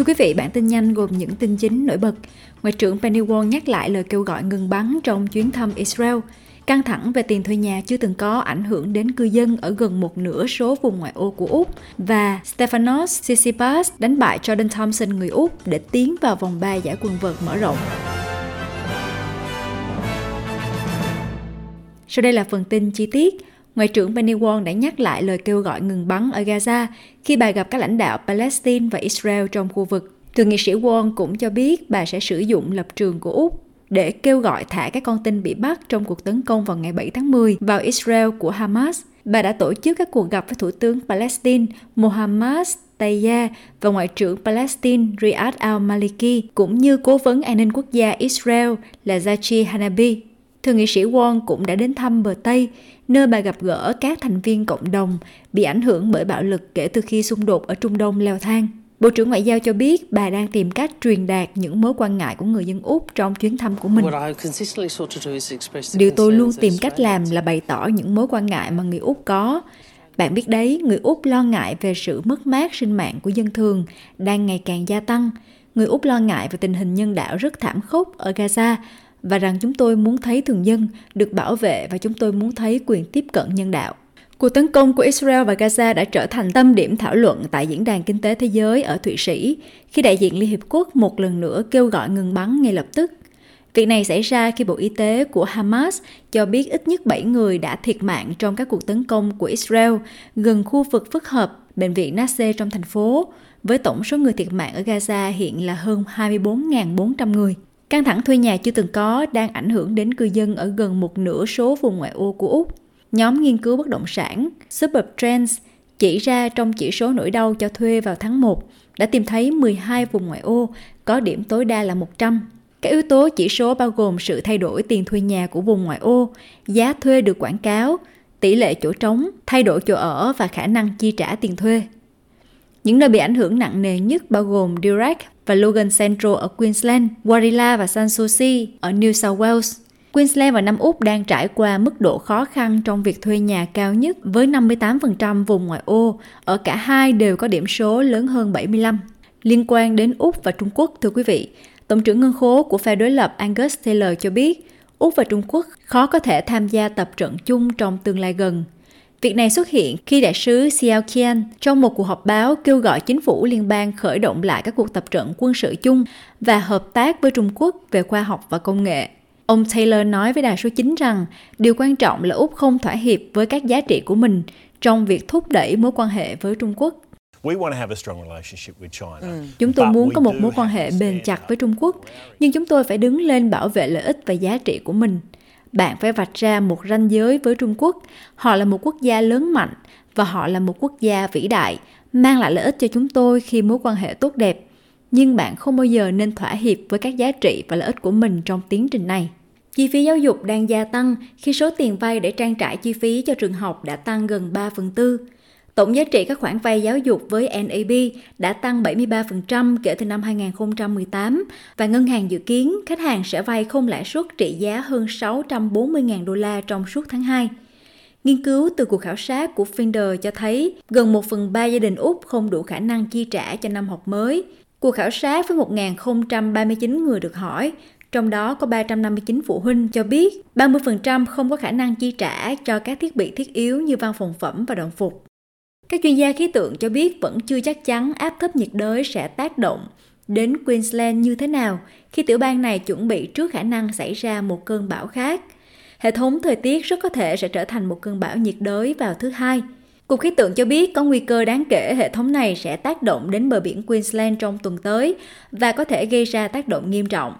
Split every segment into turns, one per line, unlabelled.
Thưa quý vị, bản tin nhanh gồm những tin chính nổi bật. Ngoại trưởng Penny Wong nhắc lại lời kêu gọi ngừng bắn trong chuyến thăm Israel. Căng thẳng về tiền thuê nhà chưa từng có ảnh hưởng đến cư dân ở gần một nửa số vùng ngoại ô của Úc và Stefanos Tsitsipas đánh bại Jordan Thompson người Úc để tiến vào vòng 3 giải quần vợt mở rộng. Sau đây là phần tin chi tiết. Ngoại trưởng Benny Wong đã nhắc lại lời kêu gọi ngừng bắn ở Gaza khi bà gặp các lãnh đạo Palestine và Israel trong khu vực. Thượng nghị sĩ Wong cũng cho biết bà sẽ sử dụng lập trường của Úc để kêu gọi thả các con tin bị bắt trong cuộc tấn công vào ngày 7 tháng 10 vào Israel của Hamas. Bà đã tổ chức các cuộc gặp với Thủ tướng Palestine Mohammad Tayyah và Ngoại trưởng Palestine Riyad al-Maliki, cũng như Cố vấn an ninh quốc gia Israel là Zachi Hanabi. Thượng nghị sĩ Won cũng đã đến thăm bờ Tây, nơi bà gặp gỡ các thành viên cộng đồng bị ảnh hưởng bởi bạo lực kể từ khi xung đột ở Trung Đông leo thang. Bộ trưởng Ngoại giao cho biết bà đang tìm cách truyền đạt những mối quan ngại của người dân Úc trong chuyến thăm của mình. Điều tôi luôn tìm cách làm là bày tỏ những mối quan ngại mà người Úc có. Bạn biết đấy, người Úc lo ngại về sự mất mát sinh mạng của dân thường đang ngày càng gia tăng. Người Úc lo ngại về tình hình nhân đạo rất thảm khốc ở Gaza và rằng chúng tôi muốn thấy thường dân được bảo vệ và chúng tôi muốn thấy quyền tiếp cận nhân đạo. Cuộc tấn công của Israel và Gaza đã trở thành tâm điểm thảo luận tại Diễn đàn Kinh tế Thế giới ở Thụy Sĩ, khi đại diện Liên Hiệp Quốc một lần nữa kêu gọi ngừng bắn ngay lập tức. Việc này xảy ra khi Bộ Y tế của Hamas cho biết ít nhất 7 người đã thiệt mạng trong các cuộc tấn công của Israel gần khu vực phức hợp Bệnh viện Nasser trong thành phố, với tổng số người thiệt mạng ở Gaza hiện là hơn 24.400 người. Căng thẳng thuê nhà chưa từng có đang ảnh hưởng đến cư dân ở gần một nửa số vùng ngoại ô của Úc. Nhóm nghiên cứu bất động sản Suburb Trends chỉ ra trong chỉ số nỗi đau cho thuê vào tháng 1 đã tìm thấy 12 vùng ngoại ô có điểm tối đa là 100. Các yếu tố chỉ số bao gồm sự thay đổi tiền thuê nhà của vùng ngoại ô, giá thuê được quảng cáo, tỷ lệ chỗ trống, thay đổi chỗ ở và khả năng chi trả tiền thuê. Những nơi bị ảnh hưởng nặng nề nhất bao gồm Dirac và Logan Central ở Queensland, Warilla và Sanssouci ở New South Wales. Queensland và Nam Úc đang trải qua mức độ khó khăn trong việc thuê nhà cao nhất với 58% vùng ngoại ô, ở cả hai đều có điểm số lớn hơn 75. Liên quan đến Úc và Trung Quốc, thưa quý vị, Tổng trưởng ngân khố của phe đối lập Angus Taylor cho biết Úc và Trung Quốc khó có thể tham gia tập trận chung trong tương lai gần. Việc này xuất hiện khi đại sứ Xiao Qian trong một cuộc họp báo kêu gọi chính phủ liên bang khởi động lại các cuộc tập trận quân sự chung và hợp tác với Trung Quốc về khoa học và công nghệ. Ông Taylor nói với đài số 9 rằng điều quan trọng là Úc không thỏa hiệp với các giá trị của mình trong việc thúc đẩy mối quan hệ với Trung Quốc. Ừ. Chúng tôi muốn có một mối quan hệ bền chặt với Trung Quốc, nhưng chúng tôi phải đứng lên bảo vệ lợi ích và giá trị của mình. Bạn phải vạch ra một ranh giới với Trung Quốc. Họ là một quốc gia lớn mạnh và họ là một quốc gia vĩ đại, mang lại lợi ích cho chúng tôi khi mối quan hệ tốt đẹp. Nhưng bạn không bao giờ nên thỏa hiệp với các giá trị và lợi ích của mình trong tiến trình này. Chi phí giáo dục đang gia tăng khi số tiền vay để trang trải chi phí cho trường học đã tăng gần 3 phần tư. Tổng giá trị các khoản vay giáo dục với NAB đã tăng 73% kể từ năm 2018 và ngân hàng dự kiến khách hàng sẽ vay không lãi suất trị giá hơn 640.000 đô la trong suốt tháng 2. Nghiên cứu từ cuộc khảo sát của Finder cho thấy gần 1 phần 3 gia đình Úc không đủ khả năng chi trả cho năm học mới. Cuộc khảo sát với 1.039 người được hỏi, trong đó có 359 phụ huynh cho biết 30% không có khả năng chi trả cho các thiết bị thiết yếu như văn phòng phẩm và đồng phục. Các chuyên gia khí tượng cho biết vẫn chưa chắc chắn áp thấp nhiệt đới sẽ tác động đến Queensland như thế nào khi tiểu bang này chuẩn bị trước khả năng xảy ra một cơn bão khác. Hệ thống thời tiết rất có thể sẽ trở thành một cơn bão nhiệt đới vào thứ hai. Cục khí tượng cho biết có nguy cơ đáng kể hệ thống này sẽ tác động đến bờ biển Queensland trong tuần tới và có thể gây ra tác động nghiêm trọng.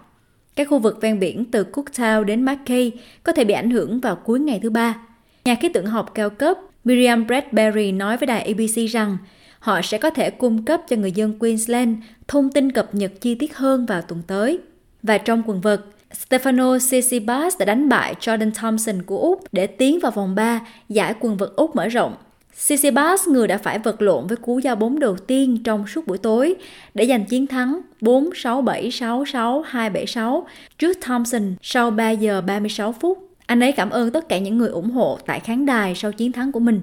Các khu vực ven biển từ Cooktown đến Mackay có thể bị ảnh hưởng vào cuối ngày thứ ba. Nhà khí tượng học cao cấp Miriam Bradbury nói với đài ABC rằng họ sẽ có thể cung cấp cho người dân Queensland thông tin cập nhật chi tiết hơn vào tuần tới. Và trong quần vợt, Stefano Tsitsipas đã đánh bại Jordan Thompson của Úc để tiến vào vòng 3 giải quần vợt Úc mở rộng. Tsitsipas, người đã phải vật lộn với cú giao bóng đầu tiên trong suốt buổi tối để giành chiến thắng 4-6-7-6-6-2-7-6 trước Thompson sau 3 giờ 36 phút. Anh ấy cảm ơn tất cả những người ủng hộ tại khán đài sau chiến thắng của mình.